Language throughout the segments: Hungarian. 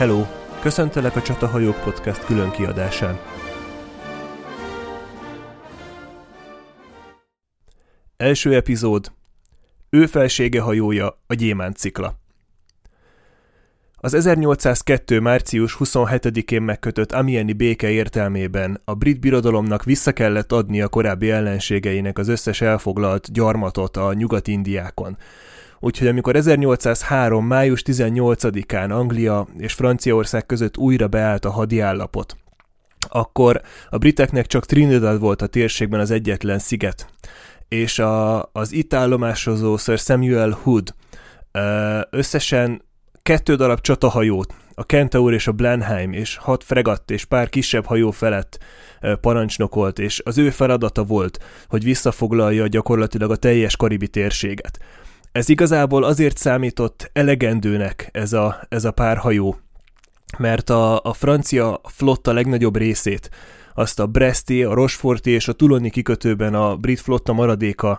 Hello! Köszöntelek a Csatahajók Podcast külön kiadásán. Első epizód. Ő felsége hajója a Gyémánt cikla. Az 1802. március 27-én megkötött Amieni béke értelmében a brit birodalomnak vissza kellett adni a korábbi ellenségeinek az összes elfoglalt gyarmatot a nyugat-indiákon. Úgyhogy amikor 1803. május 18-án Anglia és Franciaország között újra beállt a hadiállapot, akkor a briteknek csak Trinidad volt a térségben az egyetlen sziget, és a, az itt állomásozó Sir Samuel Hood összesen kettő darab csatahajót, a Kentaur és a Blenheim, és hat fregatt és pár kisebb hajó felett parancsnokolt, és az ő feladata volt, hogy visszafoglalja gyakorlatilag a teljes karibi térséget. Ez igazából azért számított elegendőnek ez a, ez a pár hajó, mert a, a francia flotta legnagyobb részét, azt a Bresti, a Rocheforti és a Tuloni kikötőben a brit flotta maradéka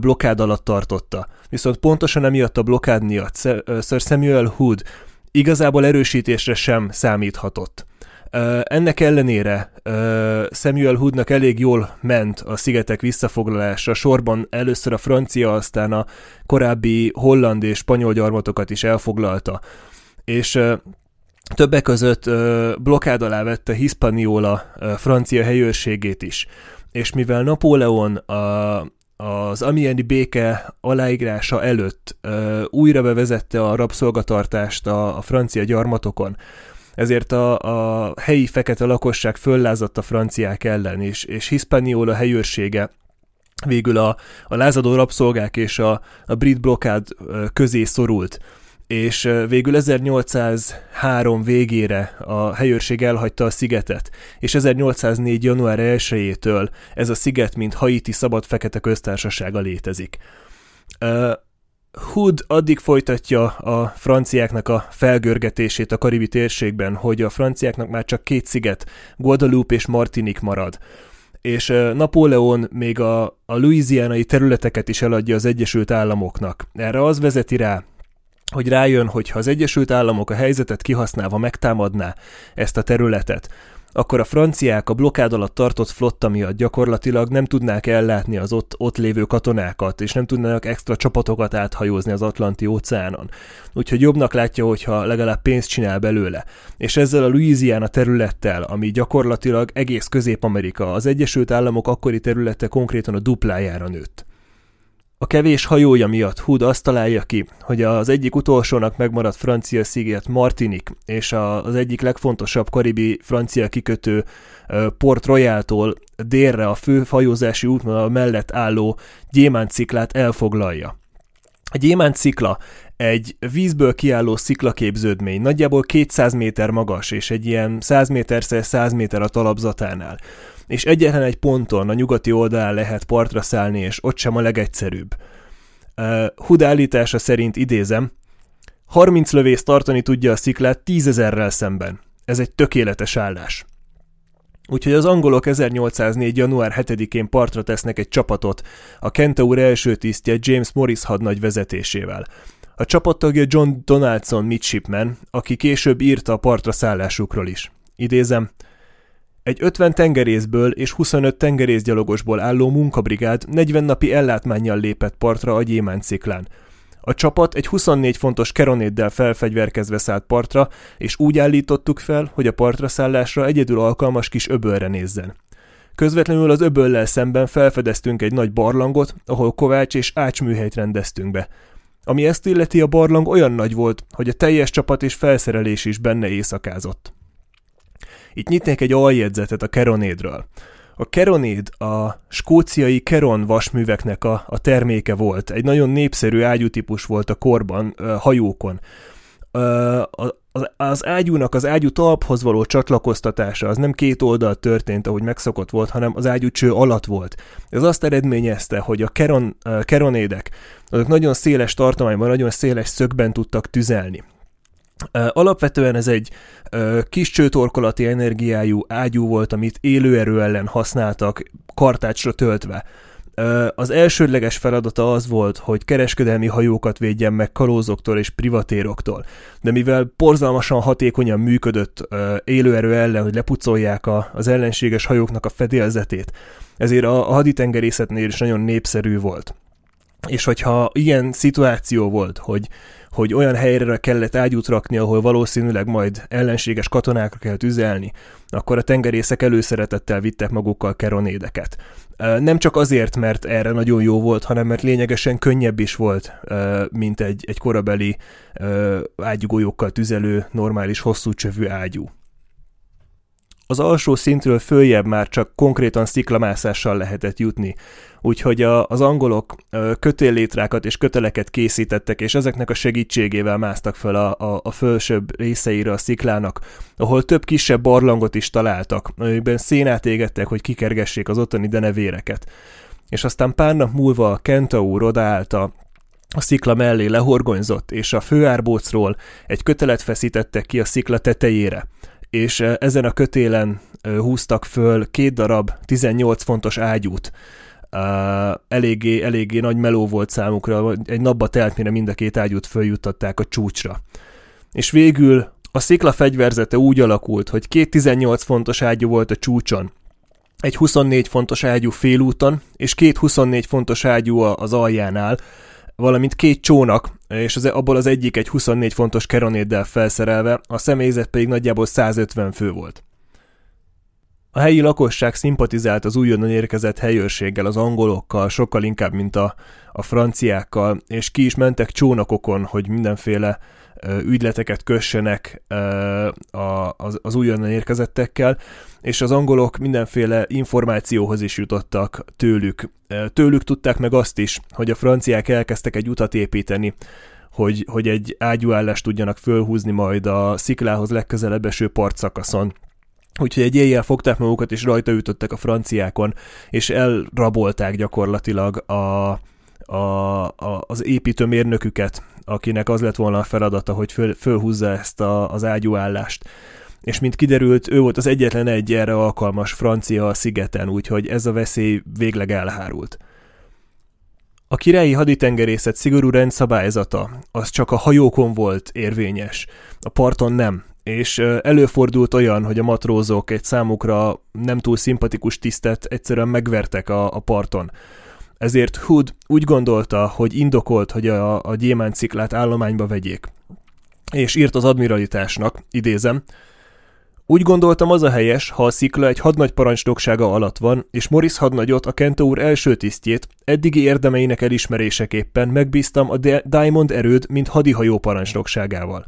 blokkád alatt tartotta. Viszont pontosan emiatt a blokkád miatt Sir Samuel Hood igazából erősítésre sem számíthatott. Ennek ellenére Samuel Hoodnak elég jól ment a szigetek visszafoglalása, sorban először a francia, aztán a korábbi holland és spanyol gyarmatokat is elfoglalta. És többek között blokkád alá vette Hispaniola francia helyőrségét is. És mivel Napóleon a, az Amieni béke aláírása előtt ö, újra bevezette a rabszolgatartást a, a francia gyarmatokon, ezért a, a helyi fekete lakosság föllázadt a franciák ellen, és, és Hispaniola helyőrsége végül a, a lázadó rabszolgák és a, a brit blokkád közé szorult és végül 1803 végére a helyőrség elhagyta a szigetet, és 1804. január 1-től ez a sziget, mint Haiti szabad fekete köztársasága létezik. Hood addig folytatja a franciáknak a felgörgetését a karibi térségben, hogy a franciáknak már csak két sziget, Guadeloupe és Martinique marad. És Napóleon még a, a louisianai területeket is eladja az Egyesült Államoknak. Erre az vezeti rá, hogy rájön, hogy ha az Egyesült Államok a helyzetet kihasználva megtámadná ezt a területet, akkor a franciák a blokkád alatt tartott flotta miatt gyakorlatilag nem tudnák ellátni az ott, ott lévő katonákat, és nem tudnának extra csapatokat áthajózni az Atlanti óceánon. Úgyhogy jobbnak látja, hogyha legalább pénzt csinál belőle. És ezzel a Louisiana területtel, ami gyakorlatilag egész Közép-Amerika, az Egyesült Államok akkori területe konkrétan a duplájára nőtt. A kevés hajója miatt Hood azt találja ki, hogy az egyik utolsónak megmaradt francia sziget Martinik és az egyik legfontosabb karibi francia kikötő Port Royal-tól délre a fő hajózási útvonal mellett álló gyémánt elfoglalja. A gyémánt szikla egy vízből kiálló sziklaképződmény, nagyjából 200 méter magas, és egy ilyen 100 méter 100 méter a talapzatánál és egyetlen egy ponton a nyugati oldalán lehet partra szállni, és ott sem a legegyszerűbb. Uh, Hud állítása szerint idézem, 30 lövész tartani tudja a sziklát tízezerrel szemben. Ez egy tökéletes állás. Úgyhogy az angolok 1804. január 7-én partra tesznek egy csapatot, a Kentaur első tisztje James Morris hadnagy vezetésével. A csapattagja John Donaldson midshipman, aki később írta a partra szállásukról is. Idézem, egy 50 tengerészből és 25 tengerészgyalogosból álló munkabrigád 40 napi ellátmánnyal lépett partra a Gyémánt sziklán. A csapat egy 24 fontos keronéddel felfegyverkezve szállt partra, és úgy állítottuk fel, hogy a partra szállásra egyedül alkalmas kis öbölre nézzen. Közvetlenül az öböllel szemben felfedeztünk egy nagy barlangot, ahol kovács és ácsműhelyt rendeztünk be. Ami ezt illeti, a barlang olyan nagy volt, hogy a teljes csapat és felszerelés is benne éjszakázott. Itt nyitnék egy aljegyzetet a keronédről. A keronéd a skóciai keron vasműveknek a, a terméke volt. Egy nagyon népszerű ágyútípus volt a korban, hajókon. Az ágyúnak az ágyú talphoz való csatlakoztatása az nem két oldal történt, ahogy megszokott volt, hanem az ágyú cső alatt volt. Ez azt eredményezte, hogy a keron, keronédek azok nagyon széles tartományban, nagyon széles szögben tudtak tüzelni. Alapvetően ez egy kis csőtorkolati energiájú ágyú volt, amit élőerő ellen használtak, kartácsra töltve. Az elsődleges feladata az volt, hogy kereskedelmi hajókat védjen meg kalózoktól és privatéroktól, de mivel porzalmasan hatékonyan működött élőerő ellen, hogy lepucolják az ellenséges hajóknak a fedélzetét, ezért a haditengerészetnél is nagyon népszerű volt. És hogyha ilyen szituáció volt, hogy, hogy olyan helyre kellett ágyút rakni, ahol valószínűleg majd ellenséges katonákra kell tüzelni, akkor a tengerészek előszeretettel vittek magukkal keronédeket. Nem csak azért, mert erre nagyon jó volt, hanem mert lényegesen könnyebb is volt, mint egy, egy korabeli ágyugójókkal tüzelő, normális hosszú csövű ágyú. Az alsó szintről följebb már csak konkrétan sziklamászással lehetett jutni, úgyhogy a, az angolok kötéllétrákat és köteleket készítettek, és ezeknek a segítségével másztak fel a, a, a fölsőbb részeire a sziklának, ahol több kisebb barlangot is találtak, amikben szénát égettek, hogy kikergessék az ottani denevéreket. És aztán pár nap múlva a Kentaur odaállt a a szikla mellé lehorgonyzott, és a főárbócról egy kötelet feszítettek ki a szikla tetejére és ezen a kötélen húztak föl két darab 18 fontos ágyút. Eléggé, eléggé nagy meló volt számukra, egy napba telt, mire mind a két ágyút följuttatták a csúcsra. És végül a szikla fegyverzete úgy alakult, hogy két 18 fontos ágyú volt a csúcson, egy 24 fontos ágyú félúton, és két 24 fontos ágyú az aljánál, valamint két csónak, és az, abból az egyik egy 24 fontos keronéddel felszerelve, a személyzet pedig nagyjából 150 fő volt. A helyi lakosság szimpatizált az újonnan érkezett helyőrséggel, az angolokkal, sokkal inkább, mint a, a franciákkal, és ki is mentek csónakokon, hogy mindenféle ügyleteket kössenek az, az újonnan érkezettekkel, és az angolok mindenféle információhoz is jutottak tőlük. Tőlük tudták meg azt is, hogy a franciák elkezdtek egy utat építeni, hogy, hogy egy ágyúállást tudjanak fölhúzni majd a sziklához legközelebb eső partszakaszon. Úgyhogy egy éjjel fogták magukat, és rajta ütöttek a franciákon, és elrabolták gyakorlatilag a, a, a, az építőmérnöküket, akinek az lett volna a feladata, hogy föl, fölhúzza ezt a, az ágyúállást. És mint kiderült, ő volt az egyetlen egy erre alkalmas francia a szigeten, úgyhogy ez a veszély végleg elhárult. A királyi haditengerészet szigorú rendszabályzata az csak a hajókon volt érvényes, a parton nem, és előfordult olyan, hogy a matrózok egy számukra nem túl szimpatikus tisztet egyszerűen megvertek a, a parton. Ezért Hood úgy gondolta, hogy indokolt, hogy a, a gyémánt állományba vegyék. És írt az admiralitásnak, idézem, úgy gondoltam az a helyes, ha a szikla egy hadnagy parancsnoksága alatt van, és Morris hadnagyot, a Kentaur első tisztjét, eddigi érdemeinek elismeréseképpen megbíztam a Diamond erőd, mint hadihajó parancsnokságával.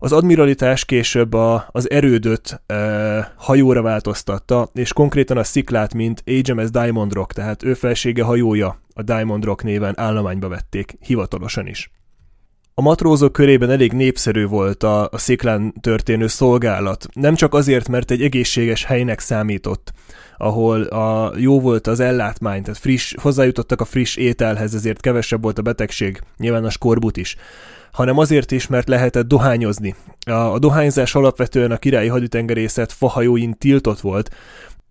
Az admiralitás később a, az erődöt e, hajóra változtatta, és konkrétan a sziklát, mint HMS Diamond Rock, tehát ő felsége hajója a Diamond Rock néven állományba vették, hivatalosan is. A matrózok körében elég népszerű volt a, a sziklán történő szolgálat, nem csak azért, mert egy egészséges helynek számított, ahol a, jó volt az ellátmány, tehát friss, hozzájutottak a friss ételhez, ezért kevesebb volt a betegség, nyilván a skorbut is, hanem azért is, mert lehetett dohányozni. A, dohányzás alapvetően a királyi haditengerészet fahajóin tiltott volt,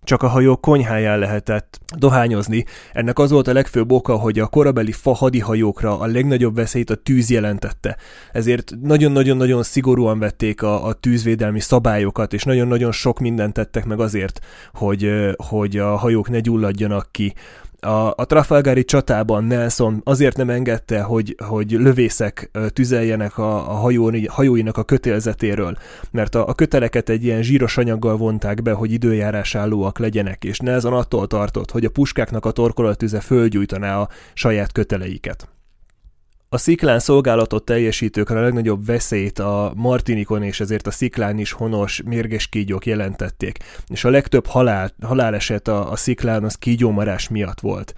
csak a hajó konyháján lehetett dohányozni. Ennek az volt a legfőbb oka, hogy a korabeli fa hadihajókra a legnagyobb veszélyt a tűz jelentette. Ezért nagyon-nagyon-nagyon szigorúan vették a, a tűzvédelmi szabályokat, és nagyon-nagyon sok mindent tettek meg azért, hogy, hogy a hajók ne gyulladjanak ki a, a Trafalgari csatában Nelson azért nem engedte, hogy, hogy lövészek tüzeljenek a, a hajóni, hajóinak a kötélzetéről, mert a, a köteleket egy ilyen zsíros anyaggal vonták be, hogy időjárás állóak legyenek, és Nelson attól tartott, hogy a puskáknak a torkolatüze fölgyújtaná a saját köteleiket. A sziklán szolgálatot teljesítőkre a legnagyobb veszélyt a Martinikon és ezért a sziklán is honos mérges kígyók jelentették, és a legtöbb halál, haláleset a, a sziklán az kígyómarás miatt volt.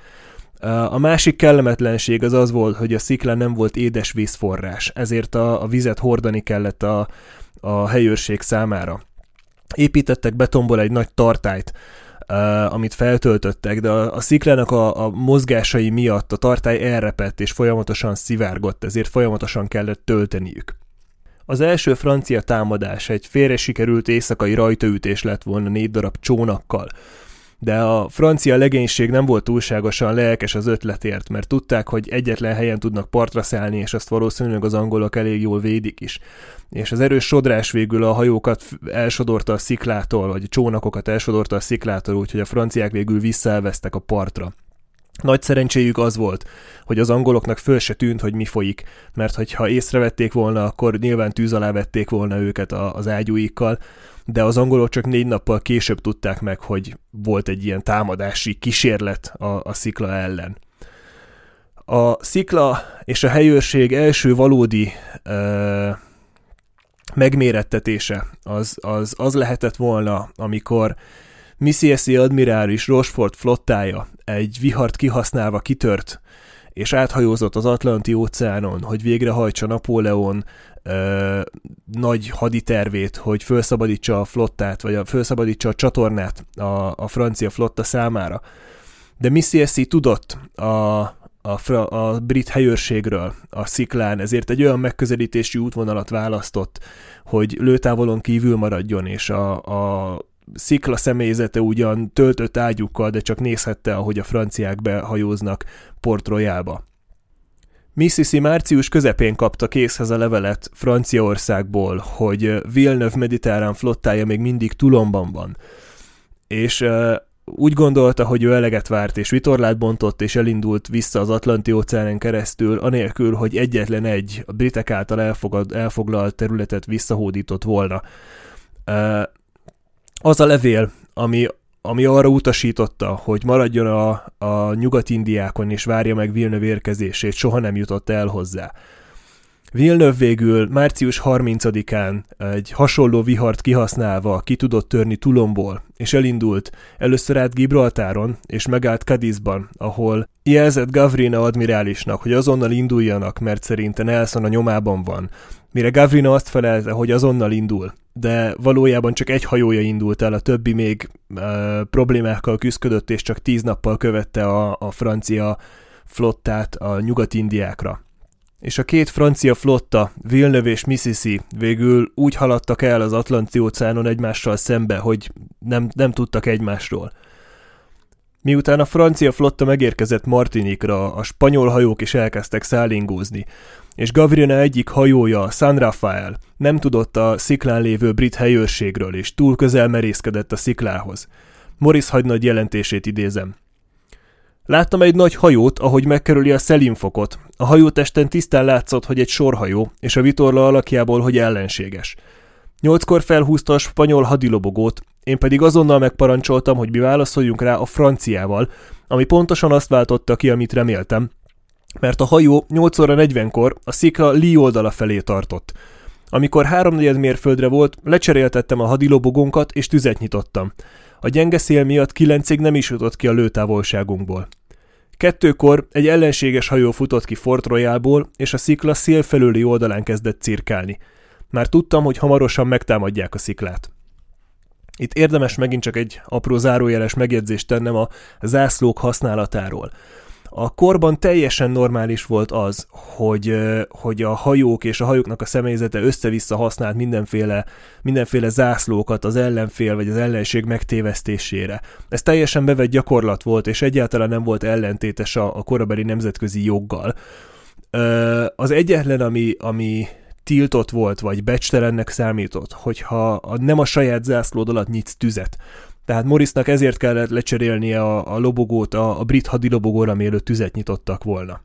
A másik kellemetlenség az az volt, hogy a sziklán nem volt édes vízforrás, ezért a, a vizet hordani kellett a, a helyőrség számára. Építettek betonból egy nagy tartályt, amit feltöltöttek, de a, a sziklának a, a mozgásai miatt a tartály elrepett és folyamatosan szivárgott, ezért folyamatosan kellett tölteniük. Az első francia támadás egy félre sikerült éjszakai rajtaütés lett volna négy darab csónakkal, de a francia legénység nem volt túlságosan lelkes az ötletért, mert tudták, hogy egyetlen helyen tudnak partra szállni, és azt valószínűleg az angolok elég jól védik is. És az erős sodrás végül a hajókat elsodorta a sziklától, vagy a csónakokat elsodorta a sziklától, úgyhogy a franciák végül visszaelveztek a partra. Nagy szerencséjük az volt, hogy az angoloknak föl se tűnt, hogy mi folyik, mert hogyha észrevették volna, akkor nyilván tűz alá vették volna őket az ágyúikkal, de az angolok csak négy nappal később tudták meg, hogy volt egy ilyen támadási kísérlet a, a szikla ellen. A szikla és a helyőrség első valódi ö, megmérettetése az, az, az lehetett volna, amikor Mississippi admirális Rochefort flottája egy vihart kihasználva kitört, és áthajózott az Atlanti óceánon, hogy végrehajtsa Napóleon ö, nagy haditervét, hogy felszabadítsa a flottát, vagy a, felszabadítsa a csatornát a, a francia flotta számára. De Mississippi tudott a, a, a brit helyőrségről a sziklán, ezért egy olyan megközelítési útvonalat választott, hogy lőtávolon kívül maradjon, és a, a szikla személyzete ugyan töltött ágyukkal, de csak nézhette, ahogy a franciák behajóznak Port Royalba. Mississippi március közepén kapta készhez a levelet Franciaországból, hogy Villeneuve mediterrán flottája még mindig Tulomban van. És úgy gondolta, hogy ő eleget várt, és vitorlát bontott, és elindult vissza az Atlanti óceánen keresztül, anélkül, hogy egyetlen egy a britek által elfogad, elfoglalt területet visszahódított volna. Az a levél, ami, ami arra utasította, hogy maradjon a, a nyugat-indiákon és várja meg Villeneuve érkezését, soha nem jutott el hozzá. Villeneuve végül március 30-án egy hasonló vihart kihasználva ki tudott törni Tulomból, és elindult először át Gibraltáron, és megállt Cadizban, ahol jelzett Gavrina admirálisnak, hogy azonnal induljanak, mert szerinte Nelson a nyomában van, mire Gavrina azt felelte, hogy azonnal indul, de valójában csak egy hajója indult el, a többi még e, problémákkal küzdött, és csak tíz nappal követte a, a francia flottát a nyugat-indiákra. És a két francia flotta, Villeneuve és Mississippi végül úgy haladtak el az Atlanti-óceánon egymással szembe, hogy nem, nem tudtak egymásról. Miután a francia flotta megérkezett Martinikra, a spanyol hajók is elkezdtek szállingózni, és Gavrina egyik hajója, San Rafael, nem tudott a sziklán lévő brit helyőrségről, és túl közel merészkedett a sziklához. Morris hagynagy jelentését idézem. Láttam egy nagy hajót, ahogy megkerüli a szelimfokot. A hajótesten tisztán látszott, hogy egy sorhajó, és a vitorla alakjából, hogy ellenséges. Nyolckor felhúzta a spanyol hadilobogót, én pedig azonnal megparancsoltam, hogy mi válaszoljunk rá a franciával, ami pontosan azt váltotta ki, amit reméltem, mert a hajó 8 óra 40-kor a szikla Lee oldala felé tartott. Amikor háromnegyed mérföldre volt, lecseréltettem a hadilobogónkat és tüzet nyitottam. A gyenge szél miatt kilencig nem is jutott ki a lőtávolságunkból. Kettőkor egy ellenséges hajó futott ki Fort Royalból, és a szikla szél felüli oldalán kezdett cirkálni. Már tudtam, hogy hamarosan megtámadják a sziklát. Itt érdemes megint csak egy apró zárójeles megjegyzést tennem a zászlók használatáról. A korban teljesen normális volt az, hogy, hogy a hajók és a hajóknak a személyzete össze-vissza használt mindenféle, mindenféle zászlókat az ellenfél vagy az ellenség megtévesztésére. Ez teljesen bevett gyakorlat volt, és egyáltalán nem volt ellentétes a, a korabeli nemzetközi joggal. Az egyetlen, ami, ami tiltott volt, vagy becstelennek számított, hogyha a, nem a saját zászlód alatt nyitsz tüzet, tehát Morrisnak ezért kellett lecserélnie a, a lobogót a, a brit hadilobogóra, mielőtt tüzet nyitottak volna.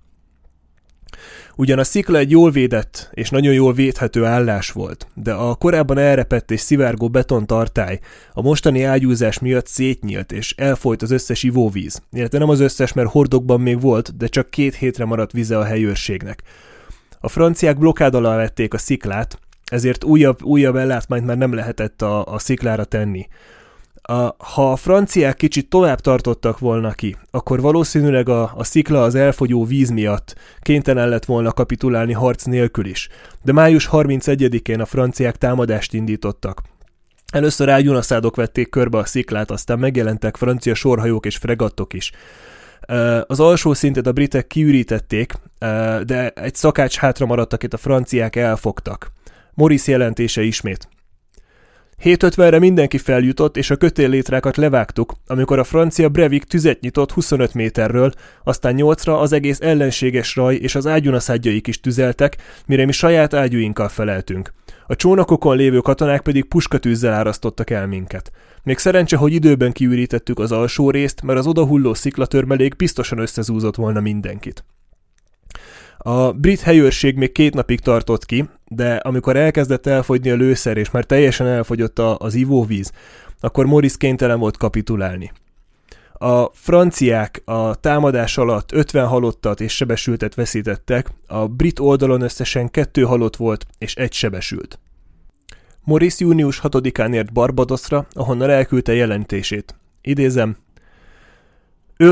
Ugyan a szikla egy jól védett és nagyon jól védhető állás volt, de a korábban elrepett és szivárgó betontartály a mostani ágyúzás miatt szétnyílt és elfolyt az összes ivóvíz, illetve nem az összes, mert hordokban még volt, de csak két hétre maradt vize a helyőrségnek. A franciák blokkád alá vették a sziklát, ezért újabb, újabb ellátmányt már nem lehetett a, a sziklára tenni a, ha a franciák kicsit tovább tartottak volna ki, akkor valószínűleg a, a szikla az elfogyó víz miatt kénytelen lett volna kapitulálni harc nélkül is. De május 31-én a franciák támadást indítottak. Először ágyunaszádok vették körbe a sziklát, aztán megjelentek francia sorhajók és fregattok is. Az alsó szintet a britek kiürítették, de egy szakács hátra maradt, akit a franciák elfogtak. Morris jelentése ismét. 7.50-re mindenki feljutott, és a kötéllétrákat levágtuk, amikor a francia Brevik tüzet nyitott 25 méterről, aztán 8-ra az egész ellenséges raj és az ágyunaszádjaik is tüzeltek, mire mi saját ágyúinkkal feleltünk. A csónakokon lévő katonák pedig puskatűzzel árasztottak el minket. Még szerencse, hogy időben kiürítettük az alsó részt, mert az odahulló sziklatörmelék biztosan összezúzott volna mindenkit. A brit helyőrség még két napig tartott ki, de amikor elkezdett elfogyni a lőszer, és már teljesen elfogyott az ivóvíz, akkor Morris kénytelen volt kapitulálni. A franciák a támadás alatt 50 halottat és sebesültet veszítettek, a brit oldalon összesen kettő halott volt és egy sebesült. Morris június 6-án ért Barbadosra, ahonnan elküldte jelentését. Idézem, ő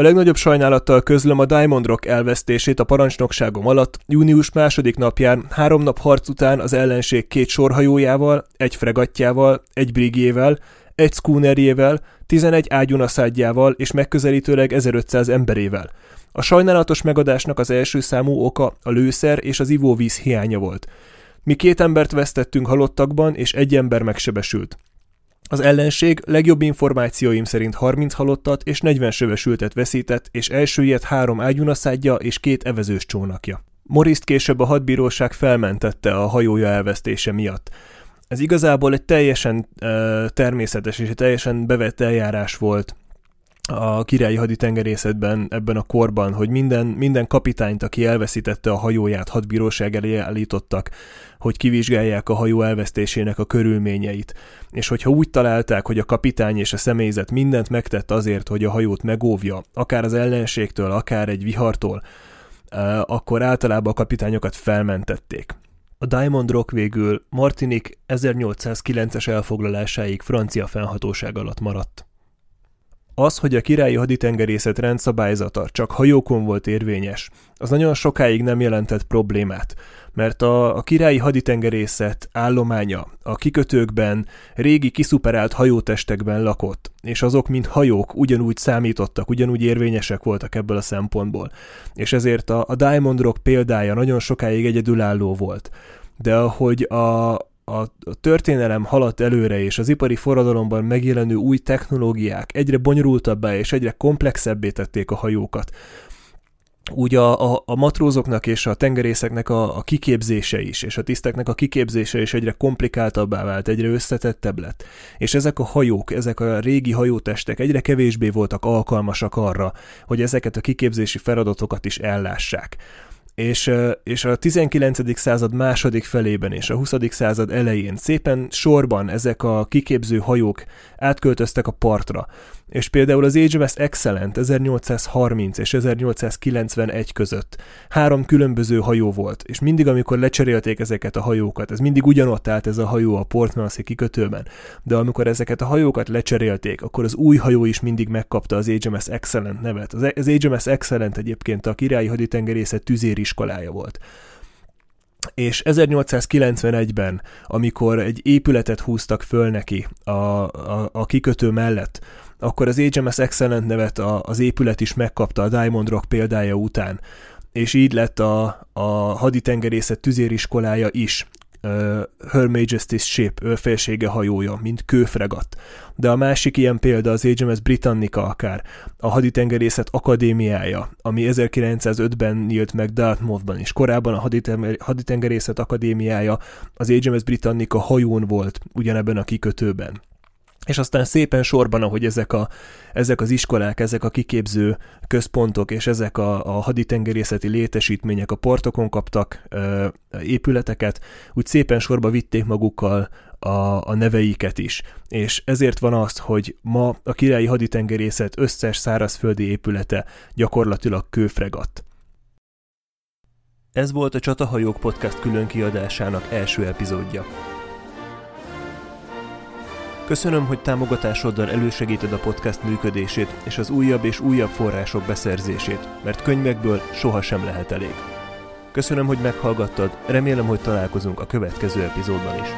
a legnagyobb sajnálattal közlöm a Diamond Rock elvesztését a parancsnokságom alatt június második napján, három nap harc után az ellenség két sorhajójával, egy fregattjával, egy brigjével, egy schoonerjével, 11 ágyunaszádjával és megközelítőleg 1500 emberével. A sajnálatos megadásnak az első számú oka a lőszer és az ivóvíz hiánya volt. Mi két embert vesztettünk halottakban, és egy ember megsebesült. Az ellenség legjobb információim szerint 30 halottat és 40 sövesültet veszített, és elsüllyedt három ágyunaszádja és két evezős csónakja. Moriszt később a hadbíróság felmentette a hajója elvesztése miatt. Ez igazából egy teljesen uh, természetes és egy teljesen bevett eljárás volt a királyi haditengerészetben ebben a korban, hogy minden, minden kapitányt, aki elveszítette a hajóját, hadbíróság elé állítottak, hogy kivizsgálják a hajó elvesztésének a körülményeit. És hogyha úgy találták, hogy a kapitány és a személyzet mindent megtett azért, hogy a hajót megóvja, akár az ellenségtől, akár egy vihartól, akkor általában a kapitányokat felmentették. A Diamond Rock végül Martinik 1809-es elfoglalásáig francia fennhatóság alatt maradt. Az, hogy a királyi haditengerészet rendszabályzata csak hajókon volt érvényes, az nagyon sokáig nem jelentett problémát, mert a, a királyi haditengerészet állománya a kikötőkben, régi kiszuperált hajótestekben lakott, és azok, mint hajók, ugyanúgy számítottak, ugyanúgy érvényesek voltak ebből a szempontból. És ezért a, a Diamond Rock példája nagyon sokáig egyedülálló volt. De ahogy a, a, történelem haladt előre, és az ipari forradalomban megjelenő új technológiák egyre bonyolultabbá és egyre komplexebbé tették a hajókat, úgy a, a, a matrózoknak és a tengerészeknek a, a kiképzése is, és a tiszteknek a kiképzése is egyre komplikáltabbá vált, egyre összetettebb lett. És ezek a hajók, ezek a régi hajótestek egyre kevésbé voltak alkalmasak arra, hogy ezeket a kiképzési feladatokat is ellássák és, és a 19. század második felében és a 20. század elején szépen sorban ezek a kiképző hajók átköltöztek a partra, és például az HMS Excellent 1830 és 1891 között három különböző hajó volt, és mindig, amikor lecserélték ezeket a hajókat, ez mindig ugyanott állt ez a hajó a Portmanszi kikötőben, de amikor ezeket a hajókat lecserélték, akkor az új hajó is mindig megkapta az HMS Excellent nevet. Az HMS Excellent egyébként a királyi haditengerészet tüzériskolája volt és 1891-ben, amikor egy épületet húztak föl neki a, a, a kikötő mellett, akkor az HMS Excellent nevet a, az épület is megkapta a Diamond Rock példája után, és így lett a, a haditengerészet tüzériskolája is Her Majesty's Ship, félsége hajója, mint kőfregat. De a másik ilyen példa az HMS Britannica akár, a haditengerészet akadémiája, ami 1905-ben nyílt meg Dartmouthban, és korábban a haditengerészet akadémiája az HMS Britannica hajón volt ugyanebben a kikötőben és aztán szépen sorban, ahogy ezek, a, ezek az iskolák, ezek a kiképző központok és ezek a, a haditengerészeti létesítmények a portokon kaptak ö, épületeket, úgy szépen sorba vitték magukkal a, a neveiket is. És ezért van az, hogy ma a királyi haditengerészet összes szárazföldi épülete gyakorlatilag kőfregat. Ez volt a Csatahajók Podcast külön kiadásának első epizódja. Köszönöm, hogy támogatásoddal elősegíted a podcast működését és az újabb és újabb források beszerzését, mert könyvekből sohasem lehet elég. Köszönöm, hogy meghallgattad, remélem, hogy találkozunk a következő epizódban is.